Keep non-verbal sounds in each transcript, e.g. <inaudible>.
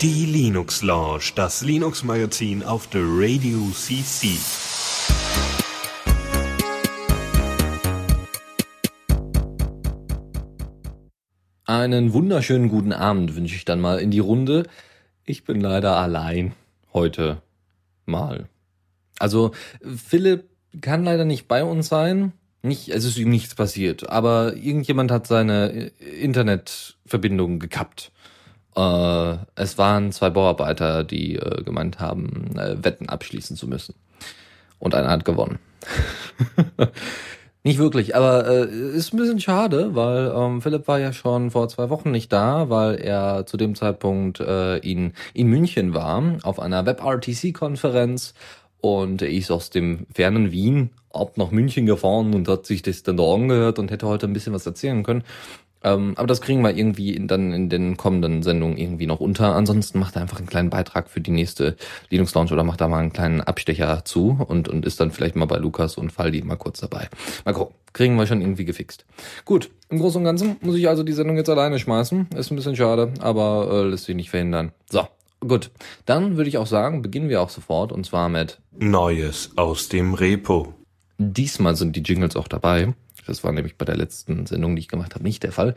Die Linux Lounge, das Linux Magazin auf der Radio CC. Einen wunderschönen guten Abend wünsche ich dann mal in die Runde. Ich bin leider allein heute mal. Also Philipp kann leider nicht bei uns sein. Nicht, es ist ihm nichts passiert, aber irgendjemand hat seine Internetverbindung gekappt. Äh, es waren zwei Bauarbeiter, die äh, gemeint haben, äh, Wetten abschließen zu müssen. Und einer hat gewonnen. <laughs> nicht wirklich, aber äh, ist ein bisschen schade, weil ähm, Philipp war ja schon vor zwei Wochen nicht da, weil er zu dem Zeitpunkt äh, in, in München war, auf einer WebRTC-Konferenz und er ist aus dem fernen Wien ab nach München gefahren und hat sich das dann da angehört und hätte heute ein bisschen was erzählen können. Ähm, aber das kriegen wir irgendwie in, dann in den kommenden Sendungen irgendwie noch unter. Ansonsten macht er einfach einen kleinen Beitrag für die nächste Linux Launch oder macht da mal einen kleinen Abstecher zu und, und ist dann vielleicht mal bei Lukas und Faldi mal kurz dabei. Mal gucken. Kriegen wir schon irgendwie gefixt. Gut, im Großen und Ganzen muss ich also die Sendung jetzt alleine schmeißen. Ist ein bisschen schade, aber äh, lässt sich nicht verhindern. So, Gut, dann würde ich auch sagen, beginnen wir auch sofort und zwar mit Neues aus dem Repo. Diesmal sind die Jingles auch dabei. Das war nämlich bei der letzten Sendung, die ich gemacht habe, nicht der Fall.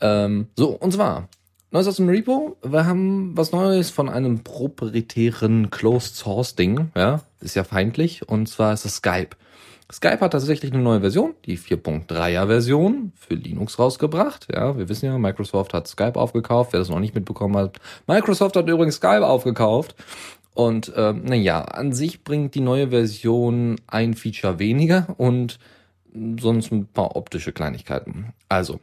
Ähm, so, und zwar Neues aus dem Repo. Wir haben was Neues von einem proprietären Closed Source Ding. Ja, ist ja feindlich. Und zwar ist es Skype. Skype hat tatsächlich eine neue Version, die 4.3er Version für Linux rausgebracht. Ja, wir wissen ja, Microsoft hat Skype aufgekauft. Wer das noch nicht mitbekommen hat, Microsoft hat übrigens Skype aufgekauft. Und äh, naja, an sich bringt die neue Version ein Feature weniger und sonst ein paar optische Kleinigkeiten. Also,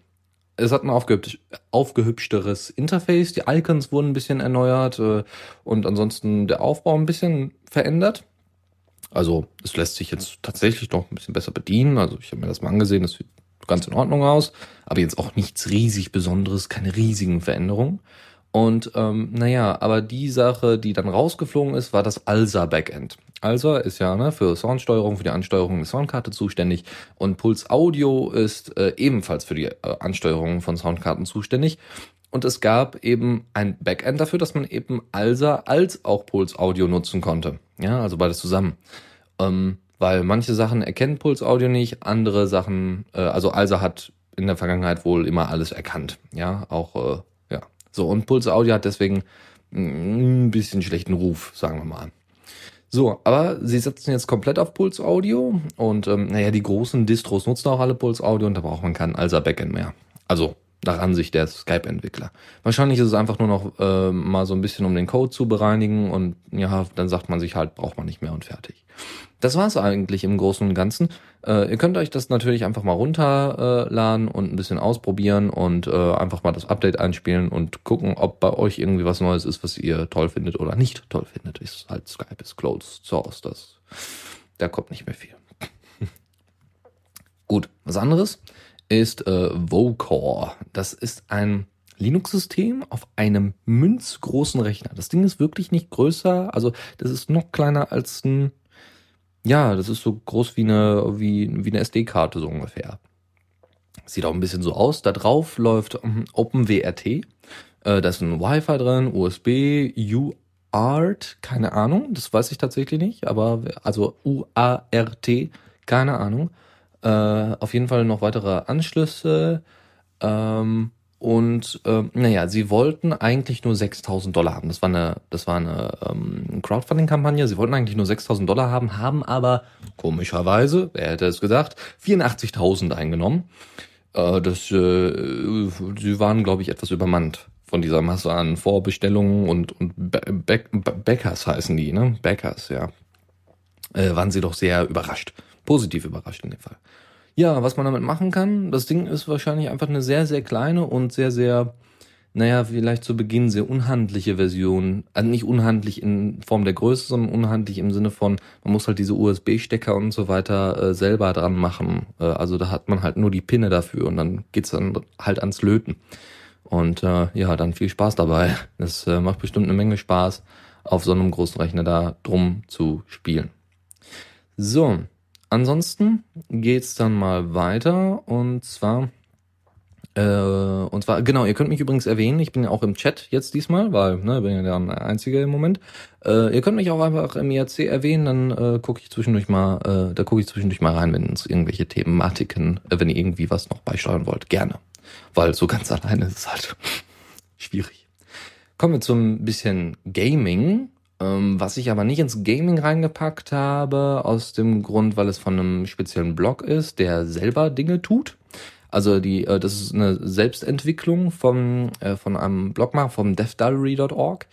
es hat ein aufgehübsch aufgehübschteres Interface, die Icons wurden ein bisschen erneuert äh, und ansonsten der Aufbau ein bisschen verändert. Also es lässt sich jetzt tatsächlich noch ein bisschen besser bedienen. Also ich habe mir das mal angesehen, das sieht ganz in Ordnung aus, aber jetzt auch nichts riesig Besonderes, keine riesigen Veränderungen. Und ähm, naja, aber die Sache, die dann rausgeflogen ist, war das ALSA Backend. ALSA ist ja ne, für Soundsteuerung, für die Ansteuerung der Soundkarte zuständig und Puls Audio ist äh, ebenfalls für die äh, Ansteuerung von Soundkarten zuständig. Und es gab eben ein Backend dafür, dass man eben ALSA als auch Puls Audio nutzen konnte. Ja, also beides zusammen. Ähm, weil manche Sachen erkennt Puls Audio nicht, andere Sachen, äh, also ALSA hat in der Vergangenheit wohl immer alles erkannt. Ja, auch, äh, ja. So, und Puls Audio hat deswegen ein bisschen schlechten Ruf, sagen wir mal. So, aber sie setzen jetzt komplett auf Puls Audio und ähm, naja, die großen Distros nutzen auch alle Puls Audio und da braucht man keinen ALSA Backend mehr. Also nach Ansicht der Skype-Entwickler. Wahrscheinlich ist es einfach nur noch äh, mal so ein bisschen, um den Code zu bereinigen und ja, dann sagt man sich halt, braucht man nicht mehr und fertig. Das war's eigentlich im Großen und Ganzen. Äh, ihr könnt euch das natürlich einfach mal runterladen äh, und ein bisschen ausprobieren und äh, einfach mal das Update einspielen und gucken, ob bei euch irgendwie was Neues ist, was ihr toll findet oder nicht toll findet. Ist halt Skype ist Closed Source, das da kommt nicht mehr viel. <laughs> Gut, was anderes ist äh, Vocore. Das ist ein Linux-System auf einem münzgroßen Rechner. Das Ding ist wirklich nicht größer, also das ist noch kleiner als ein, ja, das ist so groß wie eine, wie, wie eine SD-Karte so ungefähr. Sieht auch ein bisschen so aus. Da drauf läuft um, OpenWRT. Äh, da ist ein Wi-Fi drin, USB, UART, keine Ahnung, das weiß ich tatsächlich nicht, aber also UART, keine Ahnung. Äh, auf jeden Fall noch weitere Anschlüsse. Ähm, und äh, naja, sie wollten eigentlich nur 6.000 Dollar haben. Das war eine, das war eine ähm, Crowdfunding-Kampagne. Sie wollten eigentlich nur 6.000 Dollar haben, haben aber komischerweise, wer hätte es gesagt, 84.000 eingenommen. Äh, das, äh, sie waren, glaube ich, etwas übermannt von dieser Masse an Vorbestellungen und, und Bäckers heißen die, ne? Bäckers, ja. Äh, waren sie doch sehr überrascht positiv überrascht in dem Fall. Ja, was man damit machen kann, das Ding ist wahrscheinlich einfach eine sehr, sehr kleine und sehr, sehr, naja, vielleicht zu Beginn sehr unhandliche Version. Also nicht unhandlich in Form der Größe, sondern unhandlich im Sinne von, man muss halt diese USB-Stecker und so weiter äh, selber dran machen. Äh, also da hat man halt nur die Pinne dafür und dann geht's dann halt ans Löten. Und äh, ja, dann viel Spaß dabei. Es äh, macht bestimmt eine Menge Spaß, auf so einem großen Rechner da drum zu spielen. So, Ansonsten geht's dann mal weiter und zwar Äh, und zwar, genau, ihr könnt mich übrigens erwähnen, ich bin ja auch im Chat jetzt diesmal, weil, ne, bin ja der Einzige im Moment. Äh, ihr könnt mich auch einfach im IRC erwähnen, dann äh, gucke ich zwischendurch mal, äh, da gucke ich zwischendurch mal rein, wenn es irgendwelche Thematiken, äh, wenn ihr irgendwie was noch beisteuern wollt, gerne. Weil so ganz <laughs> alleine ist es halt schwierig. Kommen wir zum bisschen Gaming, was ich aber nicht ins Gaming reingepackt habe, aus dem Grund, weil es von einem speziellen Blog ist, der selber Dinge tut. Also die, äh, das ist eine Selbstentwicklung vom, äh, von einem Blogmacher vom devdiary.org.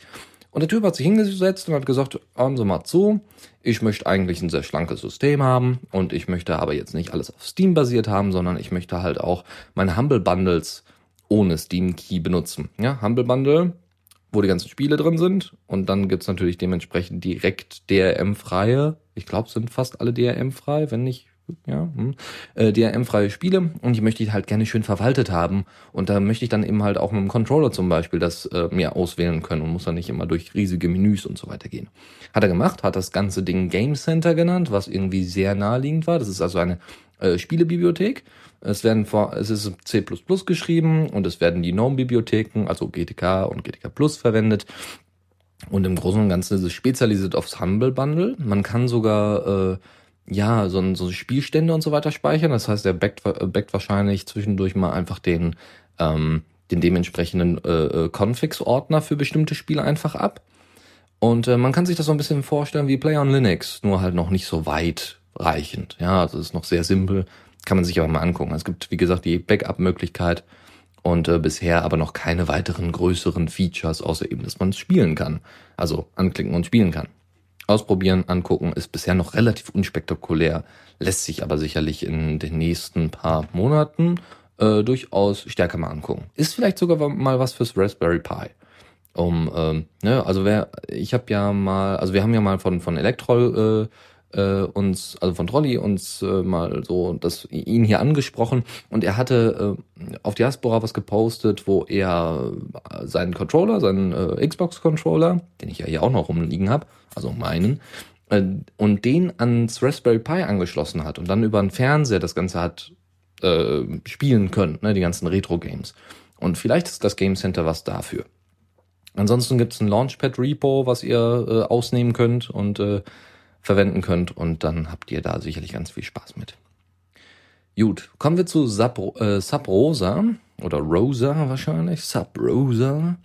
Und der Typ hat sich hingesetzt und hat gesagt, hören Sie mal zu, ich möchte eigentlich ein sehr schlankes System haben und ich möchte aber jetzt nicht alles auf Steam basiert haben, sondern ich möchte halt auch meine Humble Bundles ohne Steam Key benutzen. Ja, Humble Bundle, wo die ganzen Spiele drin sind. Und dann gibt's natürlich dementsprechend direkt DRM-freie, ich glaube, sind fast alle DRM-frei, wenn nicht ja, hm, äh, DRM-freie Spiele und ich möchte die halt gerne schön verwaltet haben und da möchte ich dann eben halt auch mit dem Controller zum Beispiel das äh, mir auswählen können und muss dann nicht immer durch riesige Menüs und so weiter gehen. Hat er gemacht, hat das ganze Ding Game Center genannt, was irgendwie sehr naheliegend war. Das ist also eine äh, Spielebibliothek. Es werden vor, es ist C++ geschrieben und es werden die GNOME-Bibliotheken, also GTK und GTK Plus verwendet. Und im Großen und Ganzen ist es spezialisiert aufs Humble Bundle. Man kann sogar äh, ja, so, so Spielstände und so weiter speichern. Das heißt, er backt, backt wahrscheinlich zwischendurch mal einfach den, ähm, den dementsprechenden äh, äh, Configs-Ordner für bestimmte Spiele einfach ab. Und äh, man kann sich das so ein bisschen vorstellen wie Play on Linux, nur halt noch nicht so weit reichend. Ja, also ist noch sehr simpel, kann man sich aber mal angucken. Es gibt, wie gesagt, die Backup-Möglichkeit und äh, bisher aber noch keine weiteren größeren Features, außer eben, dass man es spielen kann. Also anklicken und spielen kann ausprobieren, angucken, ist bisher noch relativ unspektakulär, lässt sich aber sicherlich in den nächsten paar Monaten äh, durchaus stärker mal angucken. Ist vielleicht sogar mal was fürs Raspberry Pi. Um, ähm, ne, also wer, ich habe ja mal, also wir haben ja mal von von Elektrol äh, äh, uns, also von Trolli uns äh, mal so das ihn hier angesprochen und er hatte äh, auf Diaspora was gepostet, wo er seinen Controller, seinen äh, Xbox Controller, den ich ja hier auch noch rumliegen habe, also meinen, äh, und den ans Raspberry Pi angeschlossen hat und dann über einen Fernseher das Ganze hat äh, spielen können, ne, die ganzen Retro Games. Und vielleicht ist das Game Center was dafür. Ansonsten gibt es ein Launchpad Repo, was ihr äh, ausnehmen könnt und äh, verwenden könnt und dann habt ihr da sicherlich ganz viel Spaß mit. Gut, kommen wir zu Sub, äh, Sub Rosa oder Rosa wahrscheinlich, Sub Rosa.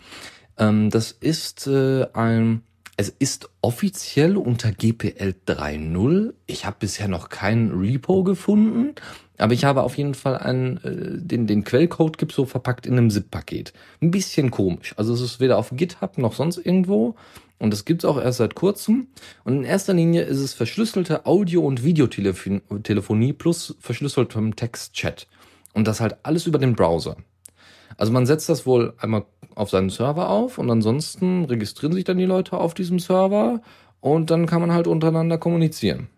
Ähm, das ist äh, ein, es ist offiziell unter GPL 3.0. Ich habe bisher noch kein Repo gefunden, aber ich habe auf jeden Fall einen, äh, den, den Quellcode gibt so verpackt in einem ZIP-Paket. Ein bisschen komisch. Also es ist weder auf GitHub noch sonst irgendwo. Und das gibt's auch erst seit kurzem. Und in erster Linie ist es verschlüsselte Audio- und Videotelefonie plus verschlüsseltem Textchat. Und das halt alles über den Browser. Also man setzt das wohl einmal auf seinen Server auf und ansonsten registrieren sich dann die Leute auf diesem Server und dann kann man halt untereinander kommunizieren.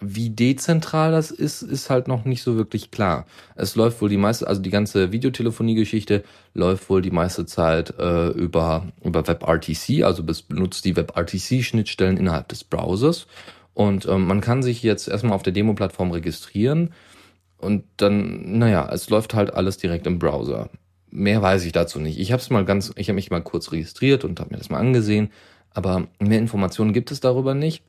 Wie dezentral das ist, ist halt noch nicht so wirklich klar. Es läuft wohl die meiste, also die ganze Videotelefonie-Geschichte läuft wohl die meiste Zeit äh, über, über WebRTC, also benutzt die WebRTC-Schnittstellen innerhalb des Browsers. Und ähm, man kann sich jetzt erstmal auf der Demo-Plattform registrieren und dann, naja, es läuft halt alles direkt im Browser. Mehr weiß ich dazu nicht. Ich habe es mal ganz, ich habe mich mal kurz registriert und habe mir das mal angesehen, aber mehr Informationen gibt es darüber nicht.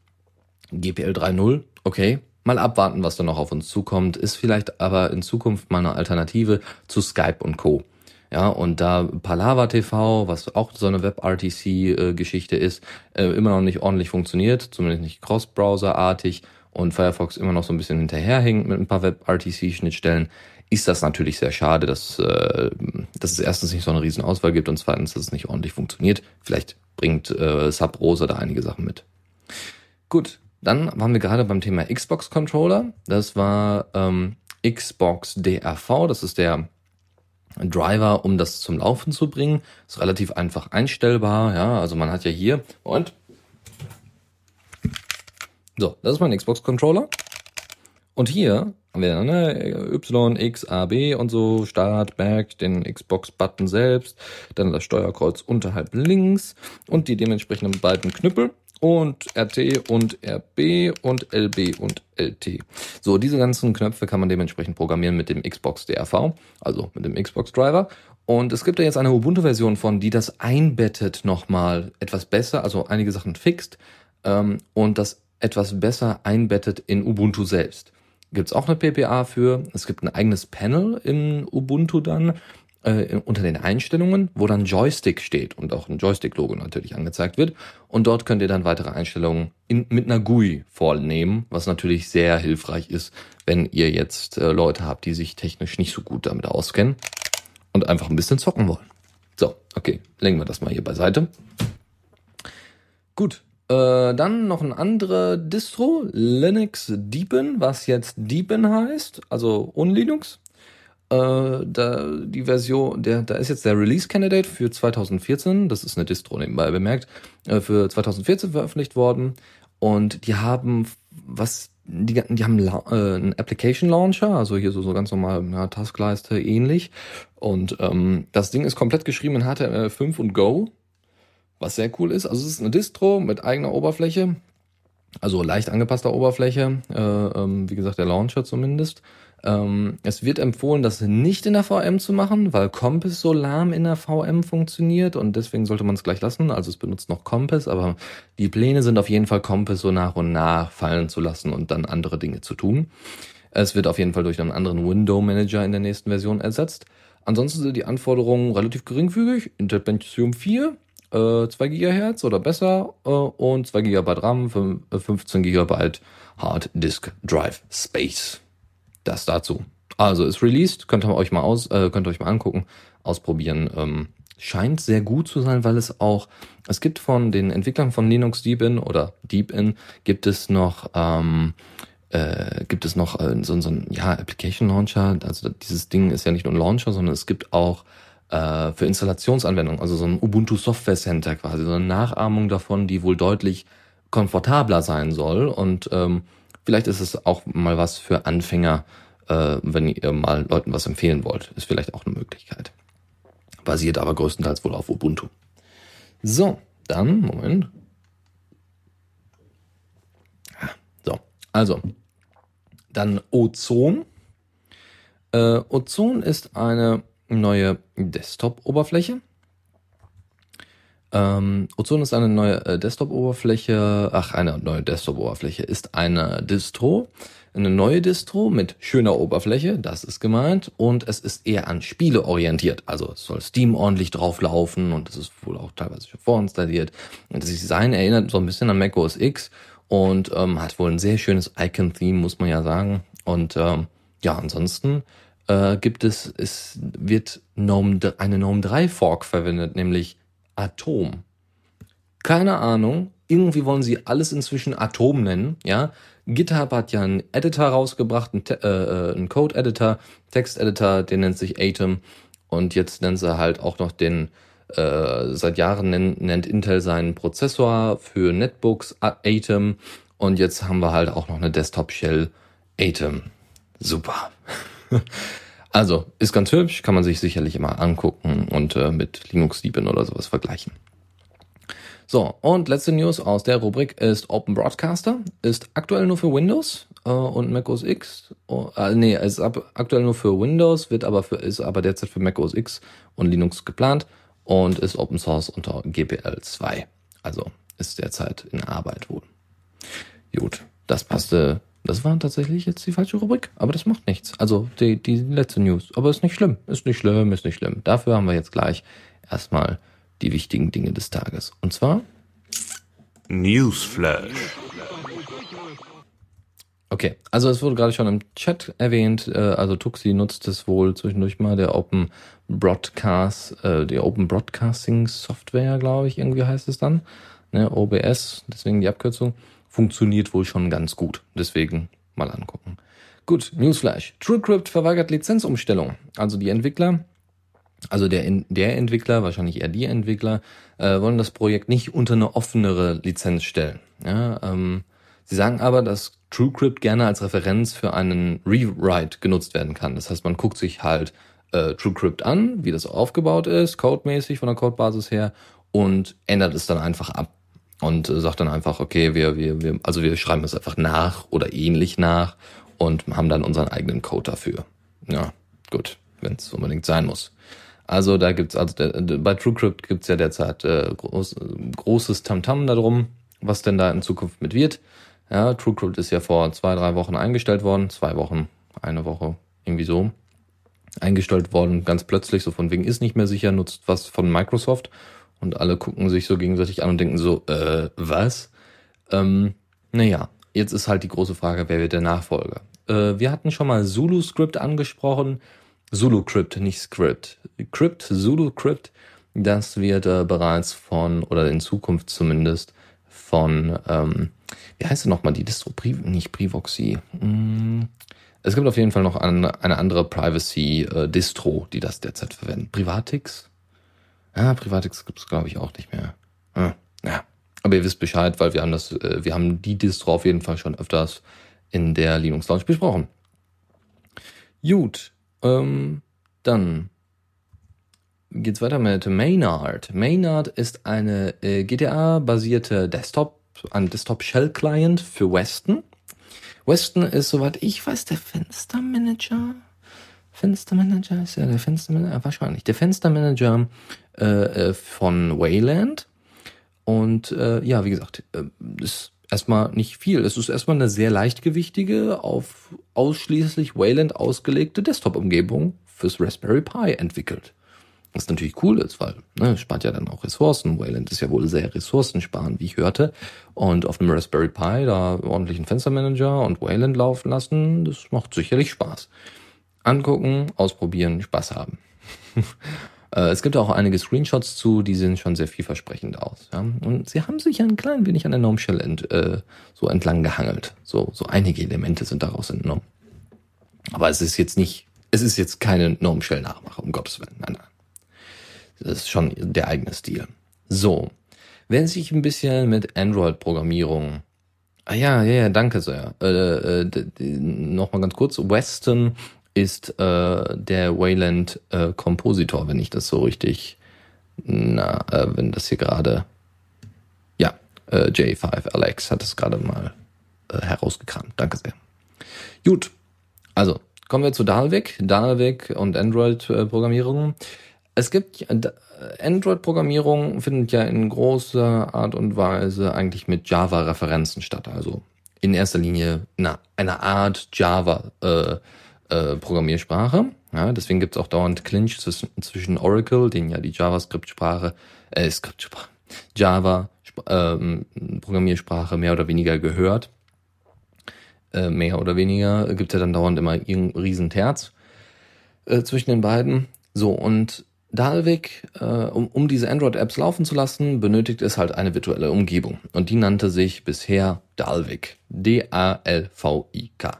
GPL 3.0, okay, mal abwarten, was da noch auf uns zukommt, ist vielleicht aber in Zukunft mal eine Alternative zu Skype und Co. Ja, und da Palava TV, was auch so eine WebRTC-Geschichte ist, äh, immer noch nicht ordentlich funktioniert, zumindest nicht Cross-Browser-artig und Firefox immer noch so ein bisschen hinterherhinkt mit ein paar WebRTC-Schnittstellen, ist das natürlich sehr schade, dass, äh, dass es erstens nicht so eine riesen Auswahl gibt und zweitens, dass es nicht ordentlich funktioniert. Vielleicht bringt äh, Sub Rosa da einige Sachen mit. Gut, dann waren wir gerade beim Thema Xbox Controller. Das war ähm, Xbox DRV. Das ist der Driver, um das zum Laufen zu bringen. Ist relativ einfach einstellbar. Ja, also man hat ja hier und so, das ist mein Xbox Controller. Und hier haben wir ne, Y, X, A, B und so, Start, Back, den Xbox-Button selbst, dann das Steuerkreuz unterhalb links und die dementsprechenden beiden Knüppel und RT und RB und LB und LT. So, diese ganzen Knöpfe kann man dementsprechend programmieren mit dem Xbox DRV, also mit dem Xbox Driver. Und es gibt da jetzt eine Ubuntu-Version von, die das einbettet nochmal etwas besser, also einige Sachen fixt ähm, und das etwas besser einbettet in Ubuntu selbst. Gibt's auch eine PPA für. Es gibt ein eigenes Panel in Ubuntu dann äh, unter den Einstellungen, wo dann Joystick steht und auch ein Joystick-Logo natürlich angezeigt wird. Und dort könnt ihr dann weitere Einstellungen in, mit einer GUI vornehmen, was natürlich sehr hilfreich ist, wenn ihr jetzt äh, Leute habt, die sich technisch nicht so gut damit auskennen und einfach ein bisschen zocken wollen. So, okay, legen wir das mal hier beiseite. Gut, äh, dann noch ein anderer Distro, Linux Deepin, was jetzt Deepin heißt, also ohne Linux. Äh, da die Version, der, da ist jetzt der Release Candidate für 2014, das ist eine Distro nebenbei bemerkt, äh, für 2014 veröffentlicht worden. Und die haben was, die, die haben äh, einen Application Launcher, also hier so, so ganz normal ja, Taskleiste ähnlich. Und ähm, das Ding ist komplett geschrieben in HTML5 und Go, was sehr cool ist. Also es ist eine Distro mit eigener Oberfläche, also leicht angepasster Oberfläche, äh, ähm, wie gesagt der Launcher zumindest. Ähm, es wird empfohlen, das nicht in der VM zu machen, weil Compass so lahm in der VM funktioniert und deswegen sollte man es gleich lassen. Also es benutzt noch Compass, aber die Pläne sind auf jeden Fall Compass so nach und nach fallen zu lassen und dann andere Dinge zu tun. Es wird auf jeden Fall durch einen anderen Window Manager in der nächsten Version ersetzt. Ansonsten sind die Anforderungen relativ geringfügig. Intel Pentium 4, äh, 2 GHz oder besser äh, und 2 GB RAM, 15 GB Hard Disk Drive Space. Das dazu. Also ist released, könnt ihr euch mal aus, äh, könnt ihr euch mal angucken, ausprobieren. Ähm, scheint sehr gut zu sein, weil es auch, es gibt von den Entwicklern von Linux Deepin oder Deepin gibt es noch, ähm, äh, gibt es noch äh, so, so ein ja, Application Launcher. Also dieses Ding ist ja nicht nur ein Launcher, sondern es gibt auch äh, für Installationsanwendungen, also so ein Ubuntu Software Center quasi, so eine Nachahmung davon, die wohl deutlich komfortabler sein soll und ähm, Vielleicht ist es auch mal was für Anfänger, äh, wenn ihr mal Leuten was empfehlen wollt. Ist vielleicht auch eine Möglichkeit. Basiert aber größtenteils wohl auf Ubuntu. So, dann, Moment. So, also, dann Ozon. Äh, Ozon ist eine neue Desktop-Oberfläche ähm, Ozon ist eine neue äh, Desktop-Oberfläche, ach, eine neue Desktop-Oberfläche, ist eine Distro, eine neue Distro mit schöner Oberfläche, das ist gemeint, und es ist eher an Spiele orientiert. Also es soll Steam ordentlich drauflaufen und es ist wohl auch teilweise schon vorinstalliert. Und das Design erinnert so ein bisschen an Mac OS X und ähm, hat wohl ein sehr schönes Icon-Theme, muss man ja sagen. Und ähm, ja, ansonsten äh, gibt es, es wird GNOME, eine GNOME 3 Fork verwendet, nämlich Atom. Keine Ahnung. Irgendwie wollen sie alles inzwischen Atom nennen, ja. GitHub hat ja einen Editor rausgebracht, einen, äh, äh, einen Code-Editor, Text-Editor, der nennt sich Atom. Und jetzt nennen sie halt auch noch den, äh, seit Jahren nennt, nennt Intel seinen Prozessor für Netbooks Atom. Und jetzt haben wir halt auch noch eine Desktop-Shell Atom. Super. <laughs> Also, ist ganz hübsch, kann man sich sicherlich immer angucken und äh, mit Linux Deepin oder sowas vergleichen. So, und letzte News aus der Rubrik ist Open Broadcaster. Ist aktuell nur für Windows äh, und Mac OS X. Oh, äh, nee, ist ab, aktuell nur für Windows, wird aber für, ist aber derzeit für Mac OS X und Linux geplant und ist Open Source unter GPL 2. Also ist derzeit in Arbeit wohl. Gut, das passte das war tatsächlich jetzt die falsche Rubrik, aber das macht nichts. Also die, die letzte News. Aber ist nicht schlimm, ist nicht schlimm, ist nicht schlimm. Dafür haben wir jetzt gleich erstmal die wichtigen Dinge des Tages. Und zwar Newsflash. Okay, also es wurde gerade schon im Chat erwähnt, äh, also Tuxi nutzt es wohl zwischendurch mal, der Open Broadcast, äh, der Open Broadcasting Software, glaube ich, irgendwie heißt es dann, ne, OBS, deswegen die Abkürzung funktioniert wohl schon ganz gut. Deswegen mal angucken. Gut, Newsflash. TrueCrypt verweigert Lizenzumstellung. Also die Entwickler, also der, der Entwickler, wahrscheinlich eher die Entwickler, äh, wollen das Projekt nicht unter eine offenere Lizenz stellen. Ja, ähm, sie sagen aber, dass TrueCrypt gerne als Referenz für einen Rewrite genutzt werden kann. Das heißt, man guckt sich halt äh, TrueCrypt an, wie das aufgebaut ist, codemäßig von der Codebasis her, und ändert es dann einfach ab. Und äh, sagt dann einfach, okay, wir, wir, wir, also wir schreiben es einfach nach oder ähnlich nach und haben dann unseren eigenen Code dafür. Ja, gut, wenn es unbedingt sein muss. Also da gibt's also der, bei TrueCrypt gibt's ja derzeit äh, groß, großes Tamtam darum, was denn da in Zukunft mit wird. Ja, TrueCrypt ist ja vor zwei, drei Wochen eingestellt worden, zwei Wochen, eine Woche, irgendwie so eingestellt worden, ganz plötzlich, so von wegen ist nicht mehr sicher, nutzt was von Microsoft und alle gucken sich so gegenseitig an und denken so, äh, was? Ähm, naja, jetzt ist halt die große Frage, wer wird der Nachfolger? Äh, wir hatten schon mal Zulu Script angesprochen, Zulu Crypt, nicht Script. Crypt, Zulu Crypt, das wird äh, bereits von, oder in Zukunft zumindest, von, ähm, wie heißt denn nochmal die Distro? Pri nicht Privoxy. Hm, es gibt auf jeden Fall noch eine, eine andere Privacy-Distro, die das derzeit verwenden. Privatix? Ja, Privatix gibt es, glaube ich, auch nicht mehr. Ja, ja. Aber ihr wisst Bescheid, weil wir haben das, äh, wir haben die Distro auf jeden Fall schon öfters in der Linux Lounge besprochen. Gut, ähm, dann geht's weiter mit Maynard. Maynard ist eine äh, GTA-basierte Desktop, ein Desktop-Shell-Client für Weston. Weston ist, soweit ich weiß, der Fenstermanager. Fenstermanager ist ja der Fenstermanager, wahrscheinlich. Der Fenstermanager äh, äh, von Wayland. Und äh, ja, wie gesagt, äh, ist erstmal nicht viel. Es ist erstmal eine sehr leichtgewichtige, auf ausschließlich Wayland ausgelegte Desktop-Umgebung fürs Raspberry Pi entwickelt. Was natürlich cool ist, weil ne, spart ja dann auch Ressourcen. Wayland ist ja wohl sehr ressourcensparend, wie ich hörte. Und auf einem Raspberry Pi da ordentlichen Fenstermanager und Wayland laufen lassen, das macht sicherlich Spaß. Angucken, ausprobieren, Spaß haben. <laughs> Äh, es gibt auch einige Screenshots zu, die sehen schon sehr vielversprechend aus. Ja? Und sie haben sich ein klein wenig an der Gnome Shell ent, äh, so entlang gehangelt. So, so einige Elemente sind daraus entnommen. Aber es ist jetzt nicht, es ist jetzt keine Gnome Shell Nachmache, um Gottes Willen. Nein, nein. Das ist schon der eigene Stil. So. Wenn sich ein bisschen mit Android-Programmierung Ah ja, ja, ja, danke sehr. Äh, äh, Nochmal ganz kurz. Weston ist äh, der Wayland äh, Kompositor, wenn ich das so richtig, na, äh, wenn das hier gerade, ja, äh, J5 Alex hat es gerade mal äh, herausgekramt. Danke sehr. Gut, also kommen wir zu Dalvik, Dalvik und Android-Programmierung. Es gibt äh, Android-Programmierung findet ja in großer Art und Weise eigentlich mit Java-Referenzen statt. Also in erster Linie na, eine Art Java äh, äh, Programmiersprache. Ja, deswegen gibt es auch dauernd Clinch zwischen Oracle, den ja die JavaScript-Sprache, äh, Skriptsprache, Java ähm, Programmiersprache mehr oder weniger gehört. Äh, mehr oder weniger gibt ja dann dauernd immer irgendein riesen Terz äh, zwischen den beiden. So, und Dalvik, äh, um, um diese Android-Apps laufen zu lassen, benötigt es halt eine virtuelle Umgebung. Und die nannte sich bisher Dalvik. D-A-L-V-I-K.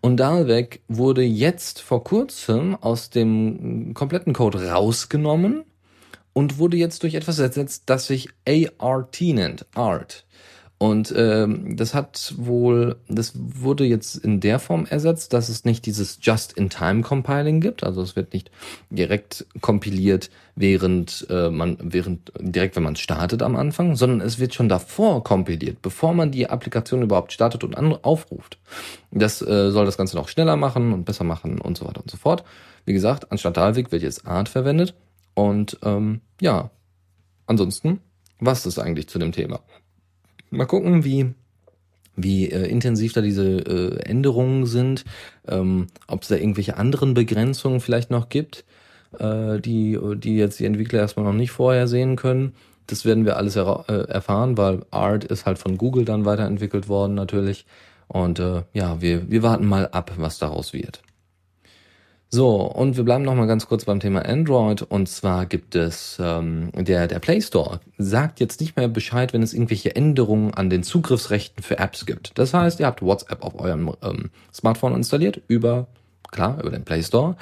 Und Dalvik wurde jetzt vor kurzem aus dem kompletten Code rausgenommen und wurde jetzt durch etwas ersetzt, das sich ART nennt. Art. Und ähm, das hat wohl, das wurde jetzt in der Form ersetzt, dass es nicht dieses Just-in-Time-Compiling gibt. Also es wird nicht direkt kompiliert, während äh, man, während direkt wenn man startet am Anfang, sondern es wird schon davor kompiliert, bevor man die Applikation überhaupt startet und aufruft. Das äh, soll das Ganze noch schneller machen und besser machen und so weiter und so fort. Wie gesagt, anstatt Dalvik wird jetzt Art verwendet. Und ähm, ja, ansonsten, was ist eigentlich zu dem Thema? Mal gucken, wie wie äh, intensiv da diese äh, Änderungen sind, ähm, ob es da irgendwelche anderen Begrenzungen vielleicht noch gibt, äh, die, die jetzt die Entwickler erstmal noch nicht vorhersehen können. Das werden wir alles er äh, erfahren, weil Art ist halt von Google dann weiterentwickelt worden natürlich. Und äh, ja, wir, wir warten mal ab, was daraus wird. So, und wir bleiben noch mal ganz kurz beim Thema Android. Und zwar gibt es ähm, der, der Play Store sagt jetzt nicht mehr Bescheid, wenn es irgendwelche Änderungen an den Zugriffsrechten für Apps gibt. Das heißt, ihr habt WhatsApp auf eurem ähm, Smartphone installiert über, klar, über den Play Store.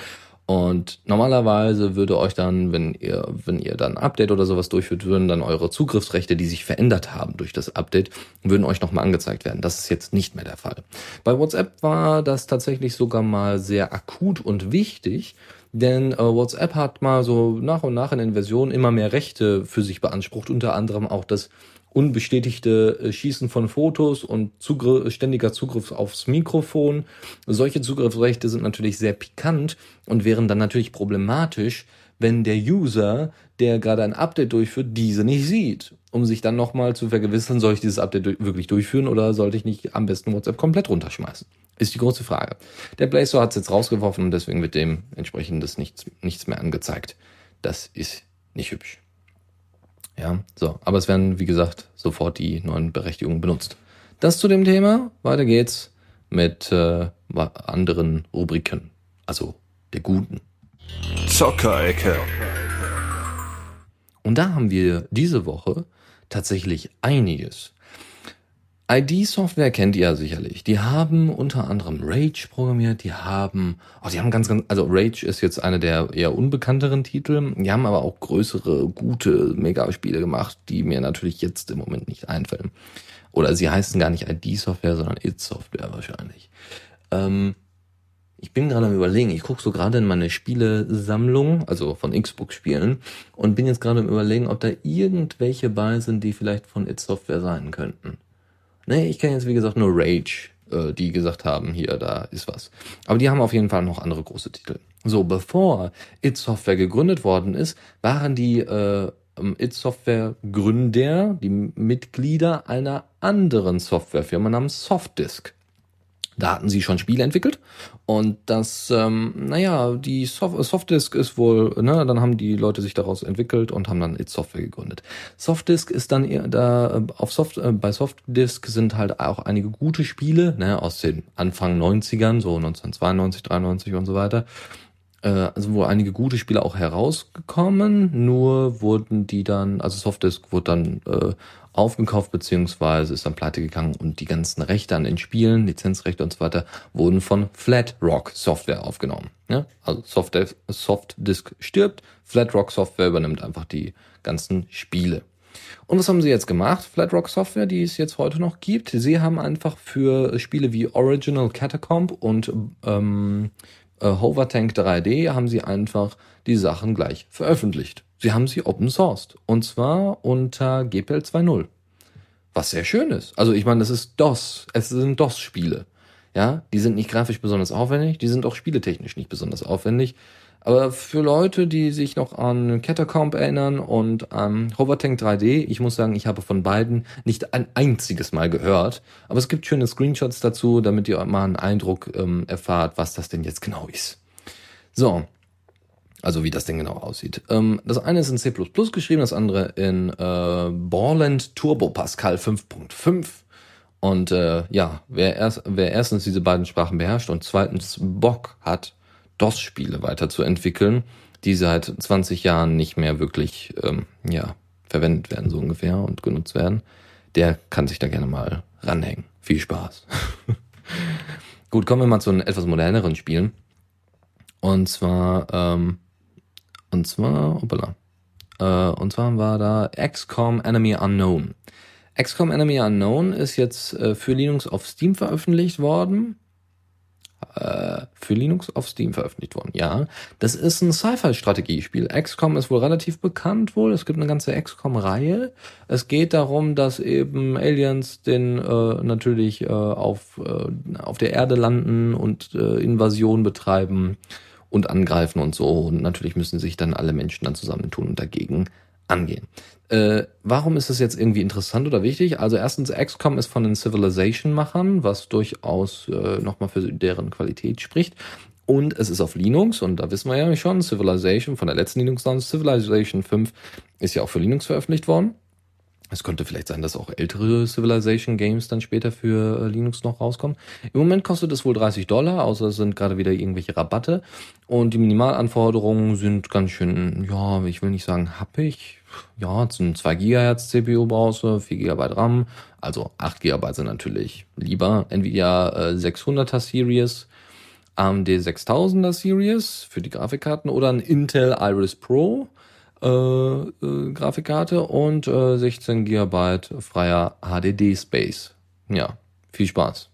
Und normalerweise würde euch dann, wenn ihr, wenn ihr dann Update oder sowas durchführt, würden dann eure Zugriffsrechte, die sich verändert haben durch das Update, würden euch nochmal angezeigt werden. Das ist jetzt nicht mehr der Fall. Bei WhatsApp war das tatsächlich sogar mal sehr akut und wichtig, denn äh, WhatsApp hat mal so nach und nach in den Versionen immer mehr Rechte für sich beansprucht, unter anderem auch das unbestätigte äh, Schießen von Fotos und Zugriff, ständiger Zugriff aufs Mikrofon. Solche Zugriffsrechte sind natürlich sehr pikant und wären dann natürlich problematisch, wenn der User, der gerade ein Update durchführt, diese nicht sieht, um sich dann nochmal zu vergewissern, soll ich dieses Update wirklich durchführen oder sollte ich nicht am besten WhatsApp komplett runterschmeißen? Ist die große Frage. Der Play Store hat es jetzt rausgeworfen und deswegen wird dem entsprechendes nichts, nichts mehr angezeigt. Das ist nicht hübsch. Ja, so. Aber es werden, wie gesagt, sofort die neuen Berechtigungen benutzt. Das zu dem Thema. Weiter geht's mit äh, anderen Rubriken. Also der guten. Zockerecke. Und da haben wir diese Woche tatsächlich einiges. ID-Software kennt ihr ja sicherlich. Die haben unter anderem Rage programmiert, die haben, oh, die haben ganz, ganz, also Rage ist jetzt einer der eher unbekannteren Titel. Die haben aber auch größere, gute Megaspiele gemacht, die mir natürlich jetzt im Moment nicht einfallen. Oder sie heißen gar nicht ID-Software, sondern It-Software wahrscheinlich. Ähm, ich bin gerade am überlegen, ich gucke so gerade in meine Spielesammlung, also von Xbox-Spielen, und bin jetzt gerade am überlegen, ob da irgendwelche bei sind, die vielleicht von It-Software sein könnten. Nee, ich kenne jetzt wie gesagt nur Rage, äh, die gesagt haben, hier, da ist was. Aber die haben auf jeden Fall noch andere große Titel. So, bevor It Software gegründet worden ist, waren die äh, It Software Gründer, die Mitglieder einer anderen Softwarefirma namens Softdisk. Da hatten sie schon Spiele entwickelt und das, ähm, naja, die Soft Softdisk ist wohl, ne, dann haben die Leute sich daraus entwickelt und haben dann It Software gegründet. Softdisk ist dann eher da, äh, auf Soft, äh, bei Softdisk sind halt auch einige gute Spiele, ne, aus den Anfang 90ern, so 1992, 93 und so weiter. Äh, also wo einige gute Spiele auch herausgekommen, nur wurden die dann, also Softdisk wurde dann äh, aufgekauft beziehungsweise ist dann pleite gegangen und die ganzen Rechte an den Spielen, Lizenzrechte und so weiter, wurden von Flatrock Software aufgenommen. Ja? Also Softdisk, Softdisk stirbt, Flatrock Software übernimmt einfach die ganzen Spiele. Und was haben sie jetzt gemacht? Flatrock Software, die es jetzt heute noch gibt. Sie haben einfach für Spiele wie Original Catacomb und ähm, äh, Hovertank 3D haben sie einfach die Sachen gleich veröffentlicht. Sie haben sie open sourced. Und zwar unter GPL 2.0. Was sehr schön ist. Also ich meine, das ist DOS. Es sind DOS-Spiele. Ja, die sind nicht grafisch besonders aufwendig, die sind auch spieletechnisch nicht besonders aufwendig. Aber für Leute, die sich noch an Catacomb erinnern und an Hovertank 3D, ich muss sagen, ich habe von beiden nicht ein einziges Mal gehört. Aber es gibt schöne Screenshots dazu, damit ihr mal einen Eindruck ähm, erfahrt, was das denn jetzt genau ist. So, also wie das denn genau aussieht. Ähm, das eine ist in C++ geschrieben, das andere in äh, Borland Turbo Pascal 5.5. Und äh, ja, wer, erst, wer erstens diese beiden Sprachen beherrscht und zweitens Bock hat, DOS-Spiele weiterzuentwickeln, die seit 20 Jahren nicht mehr wirklich ähm, ja, verwendet werden, so ungefähr, und genutzt werden, der kann sich da gerne mal ranhängen. Viel Spaß. <laughs> Gut, kommen wir mal zu den etwas moderneren Spielen. Und zwar ähm, und zwar, hoppala. Äh, und zwar war da XCOM Enemy Unknown. XCOM Enemy Unknown ist jetzt äh, für Linux auf Steam veröffentlicht worden. Äh, für Linux auf Steam veröffentlicht worden, ja. Das ist ein Sci-Fi-Strategiespiel. XCOM ist wohl relativ bekannt wohl. Es gibt eine ganze XCOM-Reihe. Es geht darum, dass eben Aliens den äh, natürlich äh, auf, äh, auf der Erde landen und äh, Invasion betreiben und angreifen und so. Und natürlich müssen sich dann alle Menschen dann zusammentun und dagegen angehen. Äh, warum ist das jetzt irgendwie interessant oder wichtig? Also erstens, XCOM ist von den Civilization-Machern, was durchaus äh, nochmal für deren Qualität spricht. Und es ist auf Linux und da wissen wir ja schon, Civilization von der letzten Linux-Launch, Civilization 5 ist ja auch für Linux veröffentlicht worden. Es könnte vielleicht sein, dass auch ältere Civilization Games dann später für äh, Linux noch rauskommen. Im Moment kostet es wohl 30 Dollar, außer es sind gerade wieder irgendwelche Rabatte. Und die Minimalanforderungen sind ganz schön, ja, ich will nicht sagen happig. Ja, sind 2 GHz CPU brauchst du, 4 GB RAM, also 8 GB sind natürlich lieber. Nvidia äh, 600er Series, AMD 6000er Series für die Grafikkarten oder ein Intel Iris Pro äh, äh, Grafikkarte und äh, 16 GB freier HDD Space. Ja, viel Spaß.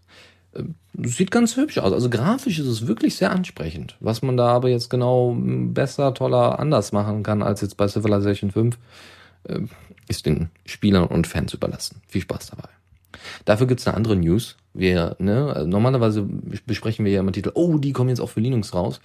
äh, sieht ganz hübsch aus. Also grafisch ist es wirklich sehr ansprechend. Was man da aber jetzt genau besser, toller, anders machen kann als jetzt bei Civilization 5, äh, ist den Spielern und Fans überlassen. Viel Spaß dabei. Dafür gibt's eine andere News. Wir, ne, also normalerweise besprechen wir ja immer Titel, oh, die kommen jetzt auch für Linux raus.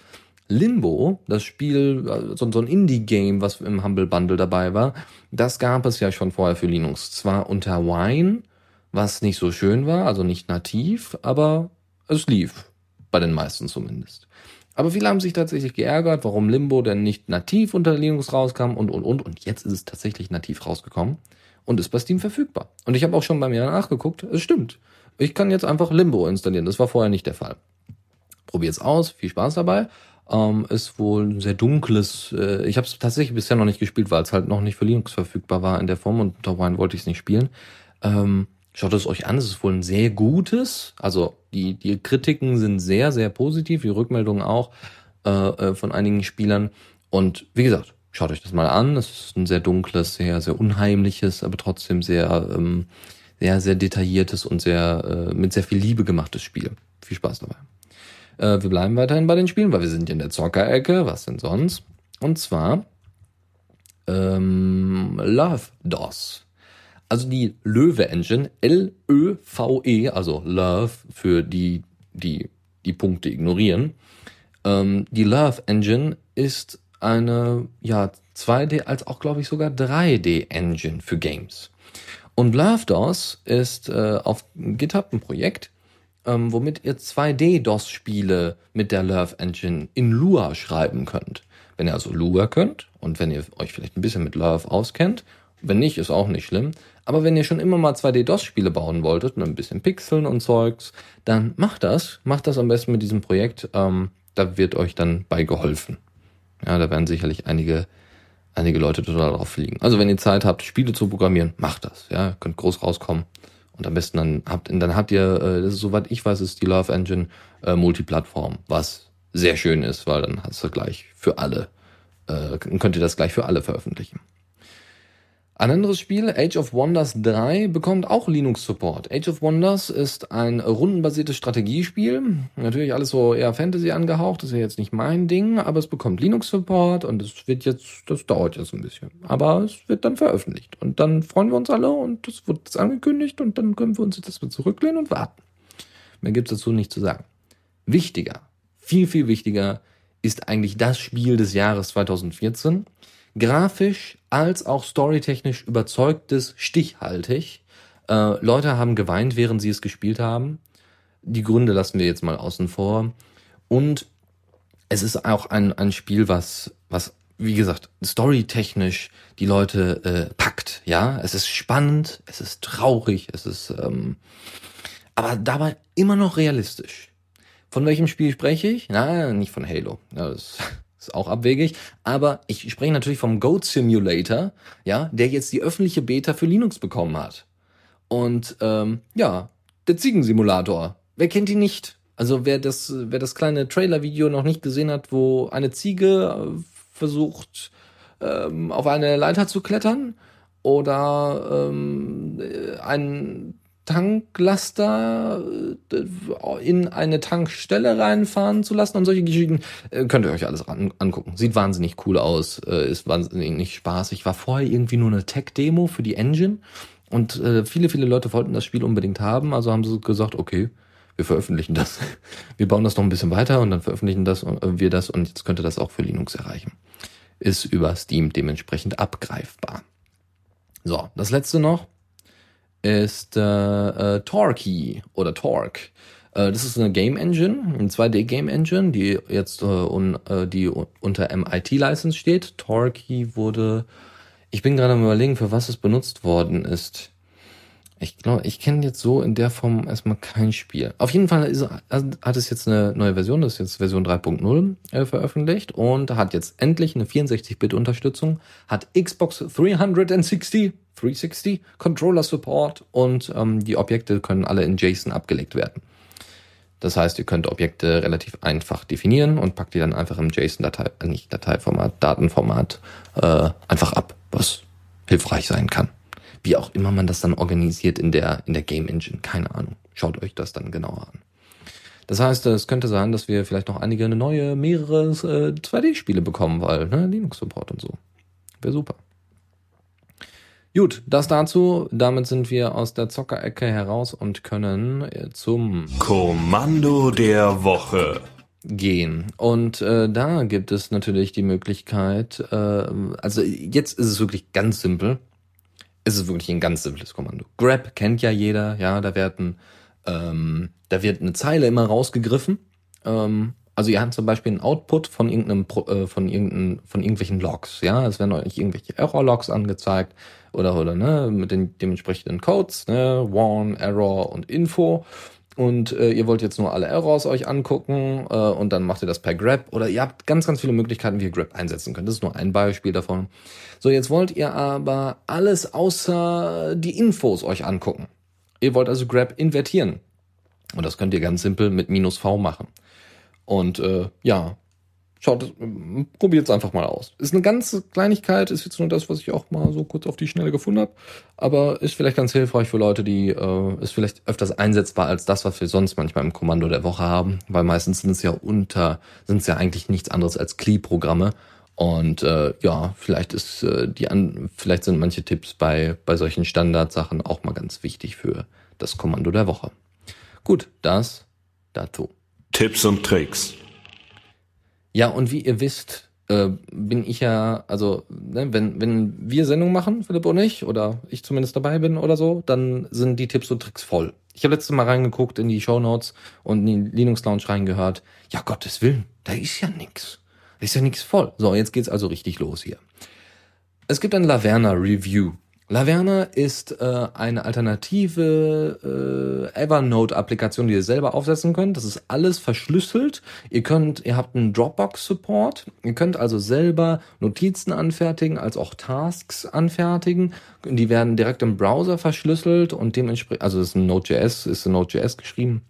Limbo, das Spiel, äh, so, ein Indie-Game, was im Humble Bundle dabei war, das gab es ja schon vorher für Linux. Zwar unter Wine, was nicht so schön war, also nicht nativ, aber es lief. Bei den meisten zumindest. Aber viele haben sich tatsächlich geärgert, warum Limbo denn nicht nativ unter Linux rauskam und, und, und. Und jetzt ist es tatsächlich nativ rausgekommen und ist bei Steam verfügbar. Und ich habe auch schon bei mir nachgeguckt, es stimmt. Ich kann jetzt einfach Limbo installieren. Das war vorher nicht der Fall. Probiert's aus, viel Spaß dabei. Ähm, ist wohl ein sehr dunkles. Äh, ich habe es tatsächlich bisher noch nicht gespielt, weil es halt noch nicht für Linux verfügbar war in der Form und unter Wine wollte ich es nicht spielen. Ähm, Schaut es euch an, es ist wohl ein sehr gutes. Also die, die Kritiken sind sehr, sehr positiv, die Rückmeldungen auch äh, äh, von einigen Spielern. Und wie gesagt, schaut euch das mal an. Es ist ein sehr dunkles, sehr, sehr unheimliches, aber trotzdem sehr, ähm, sehr, sehr detailliertes und sehr äh, mit sehr viel Liebe gemachtes Spiel. Viel Spaß dabei. Äh, wir bleiben weiterhin bei den Spielen, weil wir sind in der Zockerecke. Was denn sonst? Und zwar ähm, Love DOS also die Löwe Engine, L-Ö-V-E, also Love für die, die die Punkte ignorieren. Ähm, die Love Engine ist eine ja 2D als auch glaube ich sogar 3D Engine für Games. Und Love DOS ist äh, auf GitHub ein Projekt, ähm, womit ihr 2D DOS Spiele mit der Love Engine in Lua schreiben könnt. Wenn ihr also Lua könnt und wenn ihr euch vielleicht ein bisschen mit Love auskennt, wenn nicht, ist auch nicht schlimm, aber wenn ihr schon immer mal 2D-DOS-Spiele bauen wolltet, mit ein bisschen Pixeln und Zeugs, dann macht das. Macht das am besten mit diesem Projekt. Ähm, da wird euch dann bei geholfen. Ja, da werden sicherlich einige, einige Leute total drauf fliegen. Also wenn ihr Zeit habt, Spiele zu programmieren, macht das. Ja, könnt groß rauskommen. Und am besten dann habt, dann habt ihr, äh, das ist, soweit ich weiß, ist die Love Engine äh, Multiplattform, was sehr schön ist, weil dann hast du gleich für alle, äh, könnt ihr das gleich für alle veröffentlichen. Ein anderes Spiel, Age of Wonders 3, bekommt auch Linux-Support. Age of Wonders ist ein rundenbasiertes Strategiespiel. Natürlich alles so eher Fantasy angehaucht, das ist ja jetzt nicht mein Ding, aber es bekommt Linux-Support und es wird jetzt, das dauert jetzt ein bisschen. Aber es wird dann veröffentlicht. Und dann freuen wir uns alle und es wird angekündigt und dann können wir uns jetzt erstmal zurücklehnen und warten. Mehr gibt's dazu nicht zu sagen. Wichtiger, viel, viel wichtiger ist eigentlich das Spiel des Jahres 2014 grafisch als auch storytechnisch überzeugtes, stichhaltig. Äh, Leute haben geweint, während sie es gespielt haben. Die Gründe lassen wir jetzt mal außen vor. Und es ist auch ein, ein Spiel, was, was, wie gesagt, storytechnisch die Leute äh, packt. Ja, es ist spannend, es ist traurig, es ist, ähm, aber dabei immer noch realistisch. Von welchem Spiel spreche ich? Na, nicht von Halo. Das ist auch abwegig. Aber ich spreche natürlich vom Goat Simulator, ja, der jetzt die öffentliche Beta für Linux bekommen hat. Und ähm, ja, der Ziegensimulator. Wer kennt ihn nicht? Also wer das, wer das kleine Trailer-Video noch nicht gesehen hat, wo eine Ziege äh, versucht, ähm, auf eine Leiter zu klettern oder ähm, äh, ein Tanklaster äh, in eine Tankstelle reinfahren zu lassen und solche Geschichten. Äh, könnt ihr euch alles an, angucken. Sieht wahnsinnig cool aus, äh, ist wahnsinnig spaßig. War vorher irgendwie nur eine Tech-Demo für die Engine und viele, viele Leute wollten das Spiel unbedingt haben, also haben sie gesagt, okay, wir veröffentlichen das. <laughs> Wir bauen das noch ein bisschen weiter und dann veröffentlichen das und, wir das und jetzt könnte das auch für Linux erreichen. Ist über Steam dementsprechend abgreifbar. So, das letzte noch ist äh, äh, Torquay oder Torque. Äh, das ist eine Game Engine, eine 2D Game Engine, die jetzt äh, un, äh, die unter MIT License steht. Torquay wurde, ich bin gerade am überlegen, für was es benutzt worden ist. Ich glaube, ich kenne jetzt so in der Form erstmal kein Spiel. Auf jeden Fall ist, hat es jetzt eine neue Version, das ist jetzt Version 3.0 äh, veröffentlicht und hat jetzt endlich eine 64-Bit-Unterstützung, hat Xbox 360 360 Controller Support und ähm, die Objekte können alle in JSON abgelegt werden. Das heißt, ihr könnt Objekte relativ einfach definieren und packt die dann einfach im JSON-Datei, äh, nicht Dateiformat, Datenformat äh, einfach ab, was hilfreich sein kann. Wie auch immer man das dann organisiert in der in der Game Engine, keine Ahnung. Schaut euch das dann genauer an. Das heißt, es könnte sein, dass wir vielleicht noch einige neue, mehrere äh, 2D-Spiele bekommen, weil ne, Linux-Support und so. Wäre super. Gut, das dazu. Damit sind wir aus der Zockerecke heraus und können äh, zum Kommando der Woche gehen. Und äh, da gibt es natürlich die Möglichkeit, äh, also jetzt ist es wirklich ganz simpel. Es ist wirklich ein ganz simples Kommando. Grab kennt ja jeder, ja, da werden, ähm, da wird eine Zeile immer rausgegriffen. Ähm, also ihr habt zum Beispiel einen Output von irgendeinem, äh, von irgendeinem, von irgendwelchen Logs, ja, es werden euch irgendwelche Error-Logs angezeigt oder, oder, ne, mit den dementsprechenden Codes, ne, Warn, Error und Info. Und äh, ihr wollt jetzt nur alle Errors euch angucken äh, und dann macht ihr das per Grab oder ihr habt ganz, ganz viele Möglichkeiten, wie ihr Grab einsetzen könnt. Das ist nur ein Beispiel davon. So, jetzt wollt ihr aber alles außer die Infos euch angucken. Ihr wollt also Grab invertieren. Und das könnt ihr ganz simpel mit minus V machen. Und äh, ja, Schaut, probiert es einfach mal aus. Ist eine ganze Kleinigkeit, ist jetzt nur das, was ich auch mal so kurz auf die Schnelle gefunden habe, aber ist vielleicht ganz hilfreich für Leute, die äh, ist vielleicht öfters einsetzbar als das, was wir sonst manchmal im Kommando der Woche haben, weil meistens sind es ja unter, sind es ja eigentlich nichts anderes als CLI-Programme. Und äh, ja, vielleicht ist äh, die an, vielleicht sind manche Tipps bei bei solchen Standardsachen auch mal ganz wichtig für das Kommando der Woche. Gut, das dazu. Tipps und Tricks. Ja, und wie ihr wisst, äh, bin ich ja, also ne, wenn, wenn wir Sendung machen, Philipp und ich, oder ich zumindest dabei bin oder so, dann sind die Tipps und Tricks voll. Ich habe letztes Mal reingeguckt in die Show Notes und in die Linux Lounge reingehört. Ja, Gottes Willen, da ist ja nix. Da ist ja nix voll. So, jetzt geht's also richtig los hier. Es gibt ein Laverna Review. Laverna ist äh, eine alternative äh, Evernote-Applikation, die ihr selber aufsetzen könnt. Das ist alles verschlüsselt. Ihr könnt, ihr habt einen Dropbox-Support. Ihr könnt also selber Notizen anfertigen, als auch Tasks anfertigen. Die werden direkt im Browser verschlüsselt und dementsprechend, also es ist ein Node.js, ist in Node.js geschrieben.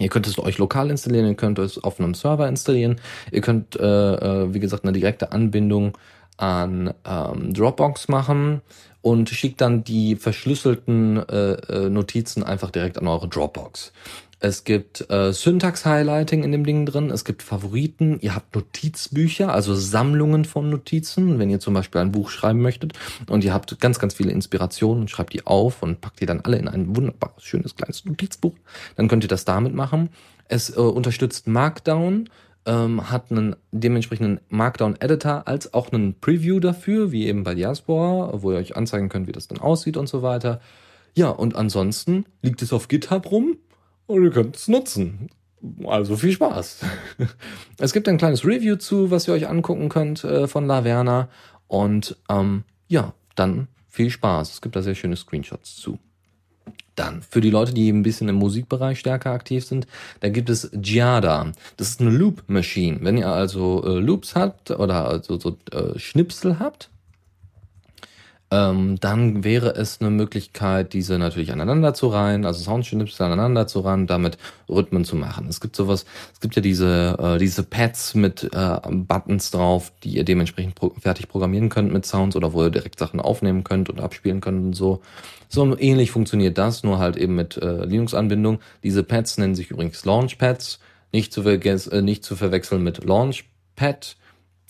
Ihr könnt es euch lokal installieren, ihr könnt es auf einem Server installieren, ihr könnt, äh, äh, wie gesagt, eine direkte Anbindung an ähm, Dropbox machen und schickt dann die verschlüsselten äh, äh, Notizen einfach direkt an eure Dropbox. Es gibt äh, Syntax-Highlighting in dem Ding drin, es gibt Favoriten, ihr habt Notizbücher, also Sammlungen von Notizen, wenn ihr zum Beispiel ein Buch schreiben möchtet. Und ihr habt ganz, ganz viele Inspirationen. Und schreibt die auf und packt die dann alle in ein wunderbares, schönes kleines Notizbuch, dann könnt ihr das damit machen. Es äh, unterstützt Markdown, ähm, hat einen dementsprechenden Markdown-Editor als auch einen Preview dafür, wie eben bei Diaspora, wo ihr euch anzeigen könnt, wie das dann aussieht und so weiter. Ja, und ansonsten liegt es auf GitHub rum und ihr könnt es nutzen. Also viel Spaß. <laughs> es gibt ein kleines Review zu, was ihr euch angucken könnt äh, von Laverna. Und ähm, ja, dann viel Spaß. Es gibt da sehr schöne Screenshots zu. Dann, für die Leute, die ein bisschen im Musikbereich stärker aktiv sind, da gibt es Giada. Das ist eine Loop Machine. Wenn ihr also äh, Loops habt oder also so äh, Schnipsel habt, ähm, dann wäre es eine Möglichkeit, diese natürlich aneinander zu reihen, also Soundschnipsel aneinander zu reihen, damit Rhythmen zu machen. Es gibt sowas, es gibt ja diese äh, diese Pads mit äh, Buttons drauf, die ihr dementsprechend pro fertig programmieren könnt mit Sounds oder wo ihr direkt Sachen aufnehmen könnt und abspielen könnt und so. So ähnlich funktioniert das, nur halt eben mit äh, Linux-Anbindung. Diese Pads nennen sich übrigens Launchpads, nicht zu, äh, nicht zu verwechseln mit Launchpad,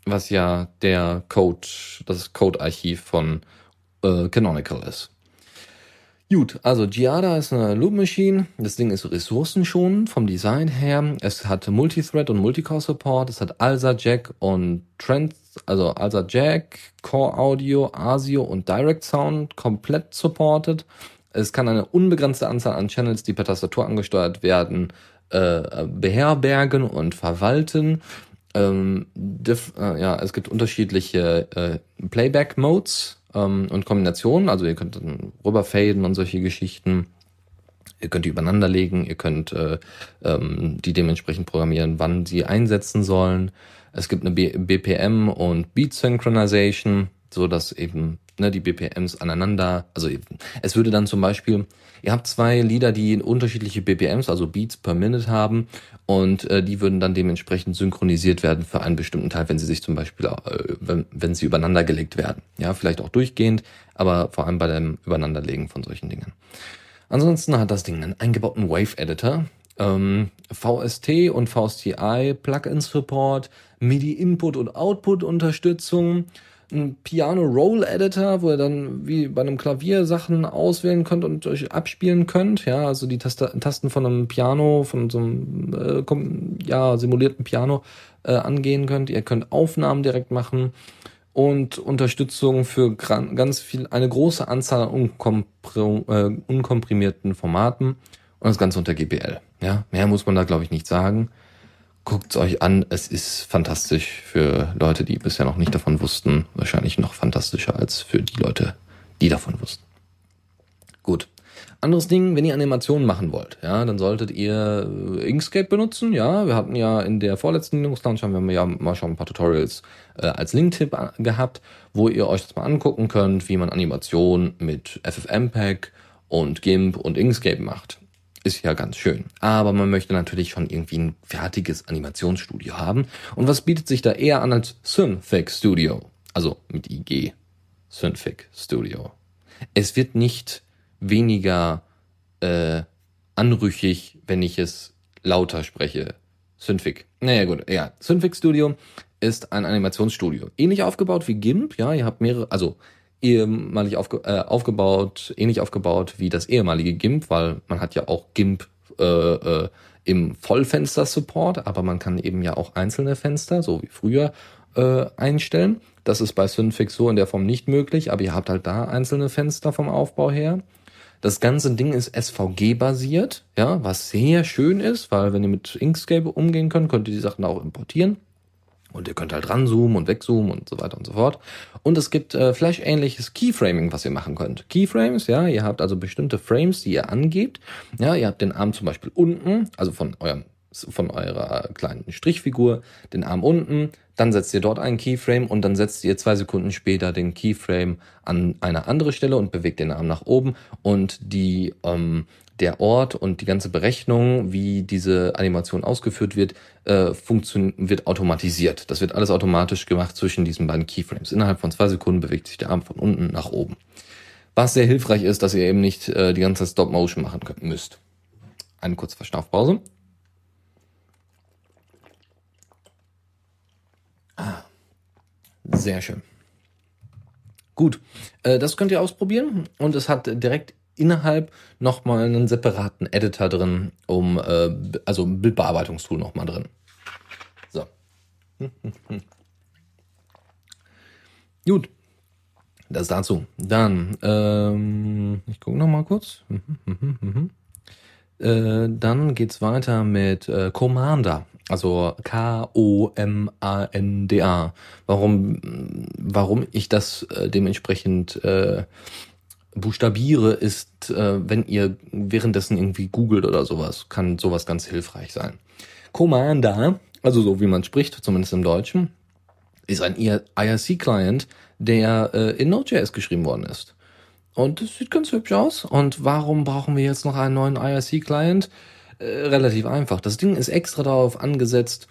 was ja der Code, das Code-Archiv von äh, Canonical ist. Gut, also Giada ist eine Loop Machine. Das Ding ist ressourcenschonend vom Design her. Es hat Multithread und Multicore Support. Es hat ALSA Jack und Trend, also ALSA Jack, Core Audio, ASIO und Direct Sound komplett supported. Es kann eine unbegrenzte Anzahl an Channels, die per Tastatur angesteuert werden, äh, beherbergen und verwalten. Ähm, diff, äh, ja, es gibt unterschiedliche äh, Playback Modes ähm, und Kombinationen. Also ihr könnt dann rüberfaden und solche Geschichten. Ihr könnt die übereinander legen, ihr könnt äh, ähm, die dementsprechend programmieren, wann sie einsetzen sollen. Es gibt eine B BPM und Beat Synchronization, so dass eben ne, die BPMs aneinander, also es würde dann zum Beispiel, ihr habt zwei Lieder, die unterschiedliche BPMs, also Beats per Minute haben und äh, die würden dann dementsprechend synchronisiert werden für einen bestimmten Teil, wenn sie sich zum Beispiel, äh, wenn, wenn sie übereinander gelegt werden. Ja, vielleicht auch durchgehend, aber vor allem bei dem Übereinanderlegen von solchen Dingen. Ansonsten hat das Ding einen eingebauten Wave Editor, ähm, VST und VSTI Plugin Support, MIDI Input und Output Unterstützung, ein Piano Roll Editor, wo ihr dann wie bei einem Klavier Sachen auswählen könnt und euch abspielen könnt. Ja, also die Taste Tasten von einem Piano, von so einem äh, ja, simulierten Piano äh, angehen könnt. Ihr könnt Aufnahmen direkt machen und Unterstützung für ganz viel, eine große Anzahl an äh, unkomprimierten Formaten und das Ganze unter GPL. Ja, mehr muss man da glaube ich nicht sagen. Guckt's euch an, es ist fantastisch für Leute, die bisher noch nicht davon wussten. Wahrscheinlich noch fantastischer als für die Leute, die davon wussten. Gut. Anderes Ding, wenn ihr Animationen machen wollt, ja, dann solltet ihr äh, Inkscape benutzen. Ja, wir hatten ja in der vorletzten Linux Launch haben wir ja mal schon ein paar Tutorials äh, als Link-Tipp gehabt, wo ihr euch das mal angucken könnt, wie man Animationen mit FFmpeg und GIMP und Inkscape macht ist ja ganz schön. Aber man möchte natürlich schon irgendwie ein fertiges Animationsstudio haben. Und was bietet sich da eher an als Synfig Studio? Also mit IG. Synfig Studio. Es wird nicht weniger äh, anrüchig, wenn ich es lauter spreche. Synfig. Naja gut, ja. Synfig Studio ist ein Animationsstudio. Ähnlich aufgebaut wie GIMP, ja, ihr habt mehrere, also ehemalig aufge, äh, aufgebaut, ähnlich aufgebaut wie das ehemalige GIMP, weil man hat ja auch GIMP äh, äh, im Vollfenster-Support, aber man kann eben ja auch einzelne Fenster, so wie früher, äh, einstellen. Das ist bei Synfix so in der Form nicht möglich, aber ihr habt halt da einzelne Fenster vom Aufbau her. Das ganze Ding ist SVG-basiert, ja, was sehr schön ist, weil wenn ihr mit Inkscape umgehen könnt, könnt ihr die Sachen auch importieren. Und ihr könnt halt ranzoomen und wegzoomen und so weiter und so fort. Und es gibt äh, Flash-ähnliches Keyframing, was ihr machen könnt. Keyframes, ja, ihr habt also bestimmte Frames, die ihr angebt. Ja, ihr habt den Arm zum Beispiel unten, also von eurem von eurer kleinen Strichfigur den Arm unten, dann setzt ihr dort einen Keyframe und dann setzt ihr zwei Sekunden später den Keyframe an eine andere Stelle und bewegt den Arm nach oben und die ähm, der Ort und die ganze Berechnung, wie diese Animation ausgeführt wird, äh, wird automatisiert. Das wird alles automatisch gemacht zwischen diesen beiden Keyframes. Innerhalb von zwei Sekunden bewegt sich der Arm von unten nach oben. Was sehr hilfreich ist, dass ihr eben nicht äh, die ganze Zeit Stop Motion machen könnt, müsst. Eine kurze Verschnaufpause. Ah, sehr schön. Gut, äh, das könnt ihr ausprobieren und es hat direkt innerhalb nochmal einen separaten Editor drin, um äh, also ein Bildbearbeitungstool nochmal drin. So. <laughs> Gut. Das dazu. Dann, ähm, ich gucke nochmal kurz. <laughs> äh, dann geht's weiter mit äh, Commander. Also K-O-M-A-N-D-A. Warum, warum ich das äh, dementsprechend äh, buchstabiere, ist, äh, wenn ihr währenddessen irgendwie googelt oder sowas, kann sowas ganz hilfreich sein. Commander, also so wie man spricht, zumindest im Deutschen, ist ein IRC-Client, der äh, in Node.js geschrieben worden ist. Und das sieht ganz hübsch aus. Und warum brauchen wir jetzt noch einen neuen IRC-Client? Äh, relativ einfach. Das Ding ist extra darauf angesetzt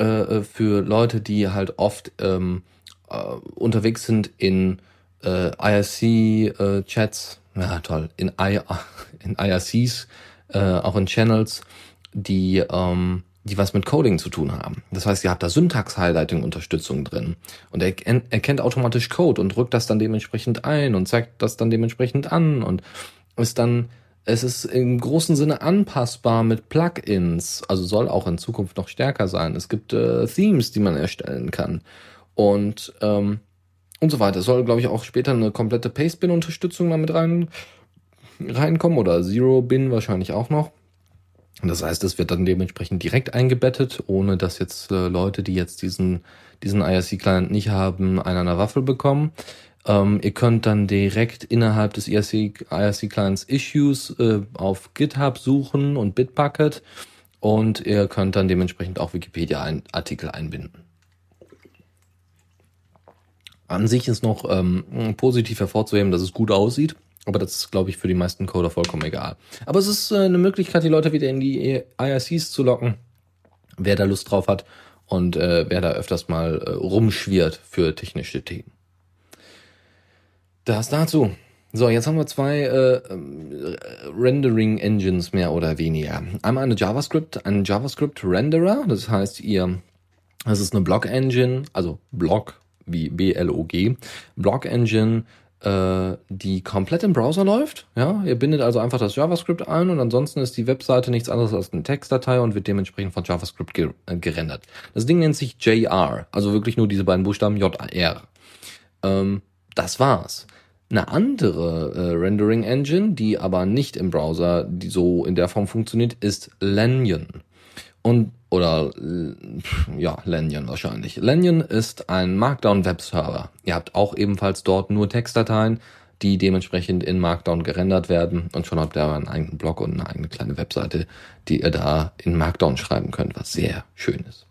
äh, äh für Leute, die halt oft ähm, äh, unterwegs sind in äh, IRC-Chats, äh, ja toll, in, I, <laughs> in IRCs, äh, auch in Channels, die, ähm, die was mit Coding zu tun haben. Das heißt, ihr habt da Syntax-Highlighting-Unterstützung drin und er erkennt automatisch Code und drückt das dann dementsprechend ein und zeigt das dann dementsprechend an und ist dann es ist im großen Sinne anpassbar mit Plugins, also soll auch in Zukunft noch stärker sein. Es gibt äh, Themes, die man erstellen kann. Und ähm, und so weiter. Es soll, glaube ich, auch später eine komplette Paste-Bin-Unterstützung damit rein, reinkommen oder Zero-Bin wahrscheinlich auch noch. Das heißt, es wird dann dementsprechend direkt eingebettet, ohne dass jetzt äh, Leute, die jetzt diesen, diesen IRC-Client nicht haben, einen an der Waffel bekommen. Ähm, ihr könnt dann direkt innerhalb des IRC-Clients Issues äh, auf GitHub suchen und Bitbucket und ihr könnt dann dementsprechend auch Wikipedia-Artikel einbinden. An sich ist noch ähm, positiv hervorzuheben, dass es gut aussieht. Aber das ist, glaube ich, für die meisten Coder vollkommen egal. Aber es ist äh, eine Möglichkeit, die Leute wieder in die IRCs zu locken, wer da Lust drauf hat und äh, wer da öfters mal äh, rumschwirrt für technische Themen. Das dazu. So, jetzt haben wir zwei äh, Rendering Engines mehr oder weniger. Einmal eine JavaScript, einen JavaScript Renderer, das heißt, ihr, das ist eine Block Engine, also Block wie B-L-O-G, Block Engine, äh, die komplett im Browser läuft. Ja, ihr bindet also einfach das JavaScript ein und ansonsten ist die Webseite nichts anderes als eine Textdatei und wird dementsprechend von JavaScript ge äh, gerendert. Das Ding nennt sich JR, also wirklich nur diese beiden Buchstaben J-R. Ähm, das war's. Eine andere äh, Rendering Engine, die aber nicht im Browser so in der Form funktioniert, ist Lanyon. Und oder ja, Lanyon wahrscheinlich. Lanyon ist ein Markdown Webserver. Ihr habt auch ebenfalls dort nur Textdateien, die dementsprechend in Markdown gerendert werden und schon habt ihr einen eigenen Blog und eine eigene kleine Webseite, die ihr da in Markdown schreiben könnt, was sehr schön ist.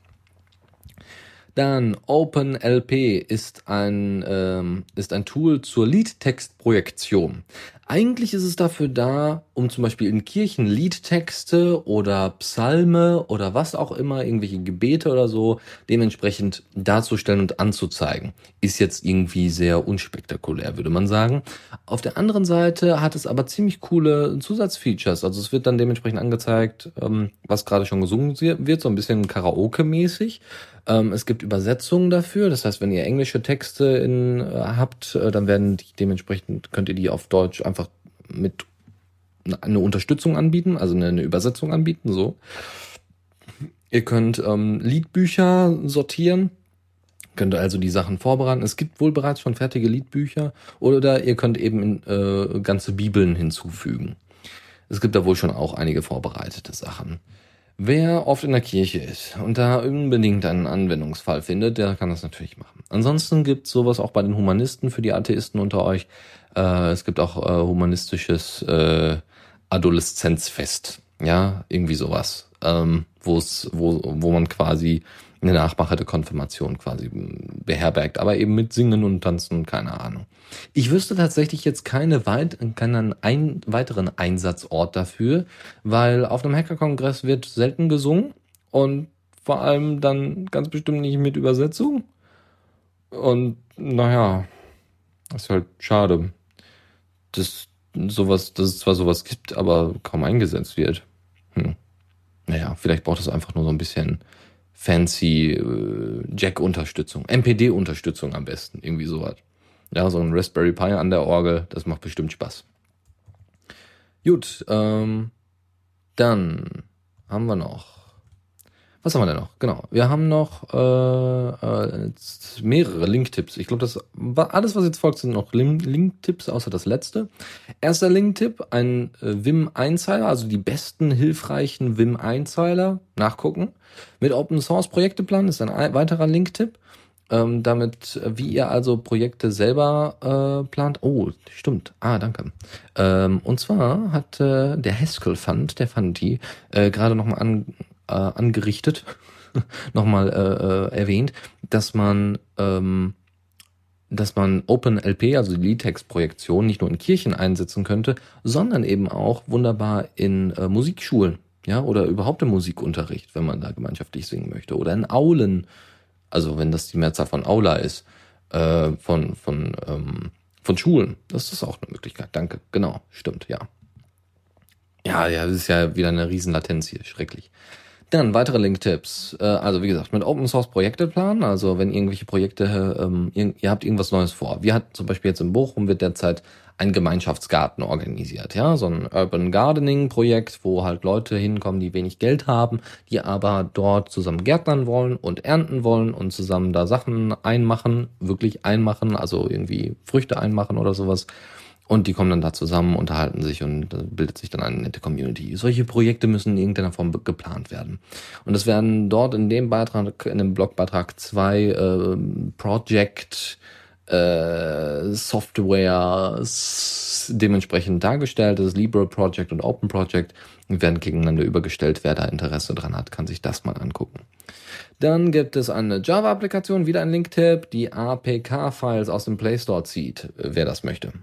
Dann OpenLP ist ein, ähm, ist ein Tool zur Liedtextprojektion. Eigentlich ist es dafür da, um zum Beispiel in Kirchen Liedtexte oder Psalme oder was auch immer, irgendwelche Gebete oder so, dementsprechend darzustellen und anzuzeigen. Ist jetzt irgendwie sehr unspektakulär, würde man sagen. Auf der anderen Seite hat es aber ziemlich coole Zusatzfeatures. Also es wird dann dementsprechend angezeigt, ähm, was gerade schon gesungen wird, so ein bisschen Karaoke-mäßig. Ähm, es gibt Übersetzungen dafür. Das heißt, wenn ihr englische Texte in, äh, habt, äh, dann werden die dementsprechend, könnt ihr die auf Deutsch einfach mit eine Unterstützung anbieten, also eine, eine Übersetzung anbieten, so. Ihr könnt ähm, Liedbücher sortieren, könnt also die Sachen vorbereiten. Es gibt wohl bereits schon fertige Liedbücher oder ihr könnt eben äh, ganze Bibeln hinzufügen. Es gibt da wohl schon auch einige vorbereitete Sachen. Wer oft in der Kirche ist und da unbedingt einen Anwendungsfall findet, der kann das natürlich machen. Ansonsten gibt sowas auch bei den Humanisten für die Atheisten unter euch. Äh, es gibt auch äh, humanistisches äh, Adoleszenzfest. Ja, irgendwie sowas. Ähm, wo es, wo, wo man quasi eine Nachmache der Konfirmation quasi beherbergt, aber eben mit Singen und Tanzen und keine Ahnung. Ich wüsste tatsächlich jetzt keine weit, keinen ein, weiteren Einsatzort dafür, weil auf einem Hackerkongress wird selten gesungen und vor allem dann ganz bestimmt nicht mit Übersetzung. Und naja, ist halt schade, dass sowas, dass es zwar sowas gibt, aber kaum eingesetzt wird. Hm. Naja, vielleicht braucht es einfach nur so ein bisschen fancy äh, Jack-Unterstützung, MPD-Unterstützung am besten, irgendwie sowas. Ja, so ein Raspberry Pi an der Orgel, das macht bestimmt Spaß. Gut, ähm, dann haben wir noch. Was haben wir denn noch? Genau, wir haben noch äh, äh, mehrere Link-Tipps. Ich glaube, das war alles, was jetzt folgt, sind noch Link-Tipps, außer das letzte. Erster Link-Tipp, ein äh, Vim-Einzeiler, also die besten hilfreichen Vim-Einzeiler nachgucken. Mit Open Source Projekteplan ist ein weiterer Link-Tipp ähm, damit, wie ihr also Projekte selber äh, plant. Oh, stimmt. Ah, danke. Ähm, und zwar hat äh, der Haskell Fund, der Fundi, äh, gerade nochmal an, äh, angerichtet, <laughs> nochmal äh, äh, erwähnt, dass man ähm, dass man OpenLP, also die Liedtextprojektion, nicht nur in Kirchen einsetzen könnte, sondern eben auch wunderbar in äh, Musikschulen, ja, oder überhaupt im Musikunterricht, wenn man da gemeinschaftlich singen möchte, oder in Aulen also wenn das die Mehrzahl von Aula ist, äh, von, von, ähm, von Schulen, das ist auch eine Möglichkeit. Danke. Genau, stimmt, ja. Ja, ja, das ist ja wieder eine Riesenlatenz hier, schrecklich. Dann weitere Link-Tipps. Äh, also wie gesagt, mit Open Source Projekte planen. Also wenn irgendwelche Projekte, ähm, ihr, ihr habt irgendwas Neues vor. Wir hatten zum Beispiel jetzt in Bochum wird derzeit ein Gemeinschaftsgarten organisiert, ja, so ein Urban Gardening Projekt, wo halt Leute hinkommen, die wenig Geld haben, die aber dort zusammen gärtnern wollen und ernten wollen und zusammen da Sachen einmachen, wirklich einmachen, also irgendwie Früchte einmachen oder sowas. Und die kommen dann da zusammen, unterhalten sich und bildet sich dann eine nette Community. Solche Projekte müssen in irgendeiner Form geplant werden. Und es werden dort in dem Beitrag, in dem Blogbeitrag zwei äh, Project äh, Software dementsprechend dargestellt. Das Libre Project und Open Project werden gegeneinander übergestellt. Wer da Interesse dran hat, kann sich das mal angucken. Dann gibt es eine Java-Applikation, wieder ein Link-Tipp, die APK-Files aus dem Play Store zieht, wer das möchte.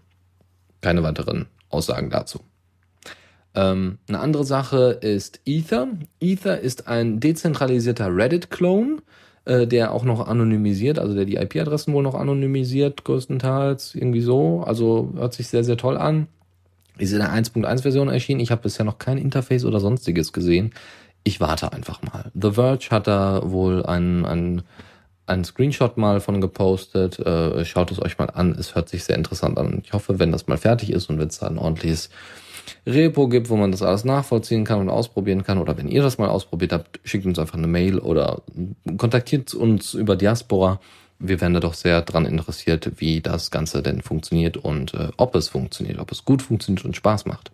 Keine weiteren Aussagen dazu. Ähm, eine andere Sache ist Ether. Ether ist ein dezentralisierter Reddit-Clone äh, der auch noch anonymisiert, also der die IP-Adressen wohl noch anonymisiert, größtenteils, irgendwie so. Also hört sich sehr, sehr toll an. Ist in der 1.1-Version erschienen. Ich habe bisher noch kein Interface oder sonstiges gesehen. Ich warte einfach mal. The Verge hat da wohl einen, einen, einen Screenshot mal von gepostet. Äh, schaut es euch mal an. Es hört sich sehr interessant an. Ich hoffe, wenn das mal fertig ist und wenn es da ein ordentliches Repo gibt, wo man das alles nachvollziehen kann und ausprobieren kann. Oder wenn ihr das mal ausprobiert habt, schickt uns einfach eine Mail oder kontaktiert uns über Diaspora. Wir wären da doch sehr dran interessiert, wie das Ganze denn funktioniert und äh, ob es funktioniert, ob es gut funktioniert und Spaß macht.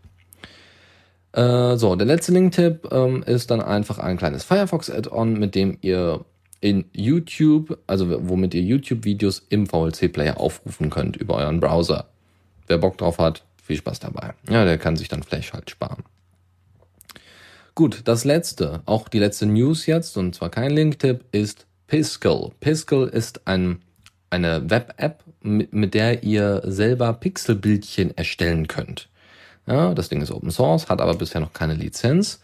Äh, so, der letzte Link-Tipp ähm, ist dann einfach ein kleines Firefox-Add-on, mit dem ihr in YouTube, also womit ihr YouTube-Videos im VLC-Player aufrufen könnt über euren Browser. Wer Bock drauf hat, viel Spaß dabei. Ja, der kann sich dann Flash halt sparen. Gut, das letzte, auch die letzte News jetzt, und zwar kein Link-Tipp, ist Piskel. Piskel ist ein, eine Web-App, mit, mit der ihr selber Pixelbildchen erstellen könnt. Ja, das Ding ist Open Source, hat aber bisher noch keine Lizenz.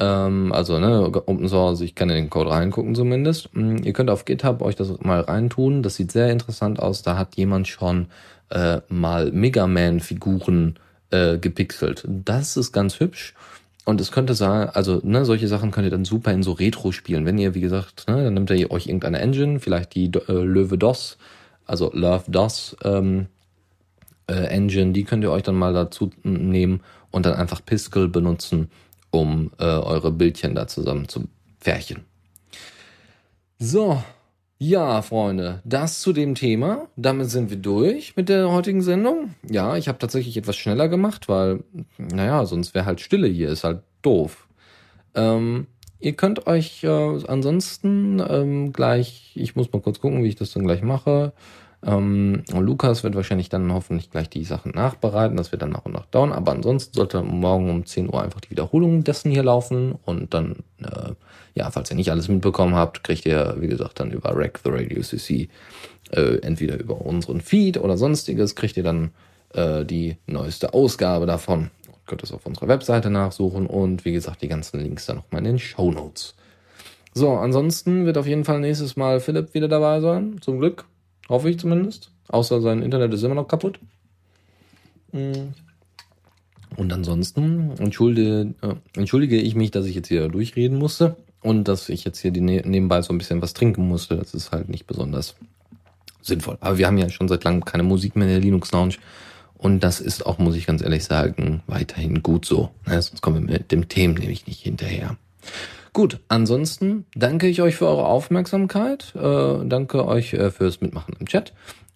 Ähm, also ne, Open Source, ich kann in den Code reingucken zumindest. Hm, ihr könnt auf GitHub euch das mal reintun. Das sieht sehr interessant aus. Da hat jemand schon äh, mal Mega Man-Figuren äh, gepixelt. Das ist ganz hübsch. Und es könnte sein, also ne, solche Sachen könnt ihr dann super in so Retro spielen. Wenn ihr, wie gesagt, ne, dann nimmt ihr euch irgendeine Engine, vielleicht die äh, Löwe DOS, also Love DOS ähm, äh, Engine, die könnt ihr euch dann mal dazu nehmen und dann einfach Piskel benutzen, um äh, eure Bildchen da zusammen zu pferchen. So, ja, Freunde, das zu dem Thema. Damit sind wir durch mit der heutigen Sendung. Ja, ich habe tatsächlich etwas schneller gemacht, weil, naja, sonst wäre halt Stille hier, ist halt doof. Ähm, ihr könnt euch äh, ansonsten ähm, gleich, ich muss mal kurz gucken, wie ich das dann gleich mache. Ähm, Lukas wird wahrscheinlich dann hoffentlich gleich die Sachen nachbereiten, das wird dann nach und nach dauern. Aber ansonsten sollte morgen um 10 Uhr einfach die Wiederholung dessen hier laufen und dann äh, ja, falls ihr nicht alles mitbekommen habt, kriegt ihr, wie gesagt, dann über Rack the Radio CC, äh, entweder über unseren Feed oder sonstiges, kriegt ihr dann äh, die neueste Ausgabe davon. Könnt es auf unserer Webseite nachsuchen und wie gesagt, die ganzen Links dann nochmal in den Show Notes. So, ansonsten wird auf jeden Fall nächstes Mal Philipp wieder dabei sein. Zum Glück. Hoffe ich zumindest. Außer sein Internet ist immer noch kaputt. Mhm. Und ansonsten entschuldige, äh, entschuldige ich mich, dass ich jetzt hier durchreden musste. Und dass ich jetzt hier ne nebenbei so ein bisschen was trinken musste, das ist halt nicht besonders sinnvoll. Aber wir haben ja schon seit langem keine Musik mehr in der Linux Lounge. Und das ist auch, muss ich ganz ehrlich sagen, weiterhin gut so. Sonst kommen wir mit dem Themen nämlich nicht hinterher. Gut, ansonsten danke ich euch für eure Aufmerksamkeit. Äh, danke euch äh, fürs Mitmachen im Chat.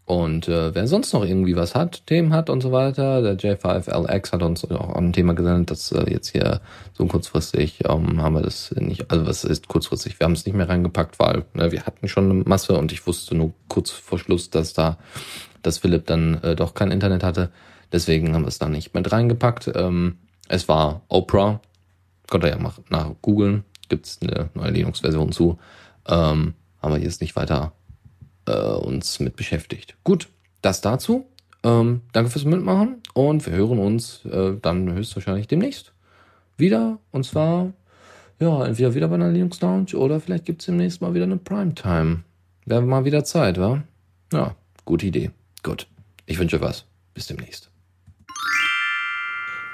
Und äh, wer sonst noch irgendwie was hat, Themen hat und so weiter, der J5LX hat uns auch ein Thema gesendet, dass äh, jetzt hier so kurzfristig ähm, haben wir das nicht, also was ist kurzfristig, wir haben es nicht mehr reingepackt, weil ne, wir hatten schon eine Masse und ich wusste nur kurz vor Schluss, dass da, dass Philipp dann äh, doch kein Internet hatte. Deswegen haben wir es da nicht mit reingepackt. Ähm, es war Oprah, könnt ihr ja mal nach googeln, gibt's eine neue Linux-Version zu. Ähm, haben wir jetzt nicht weiter äh, uns mit beschäftigt. Gut, das dazu. Ähm, danke fürs Mitmachen und wir hören uns äh, dann höchstwahrscheinlich demnächst wieder. Und zwar, ja, entweder wieder bei einer Linux Lounge oder vielleicht gibt's demnächst mal wieder eine Primetime. Wäre mal wieder Zeit, wa? Ja, gute Idee. Gut. Ich wünsche was. Bis demnächst.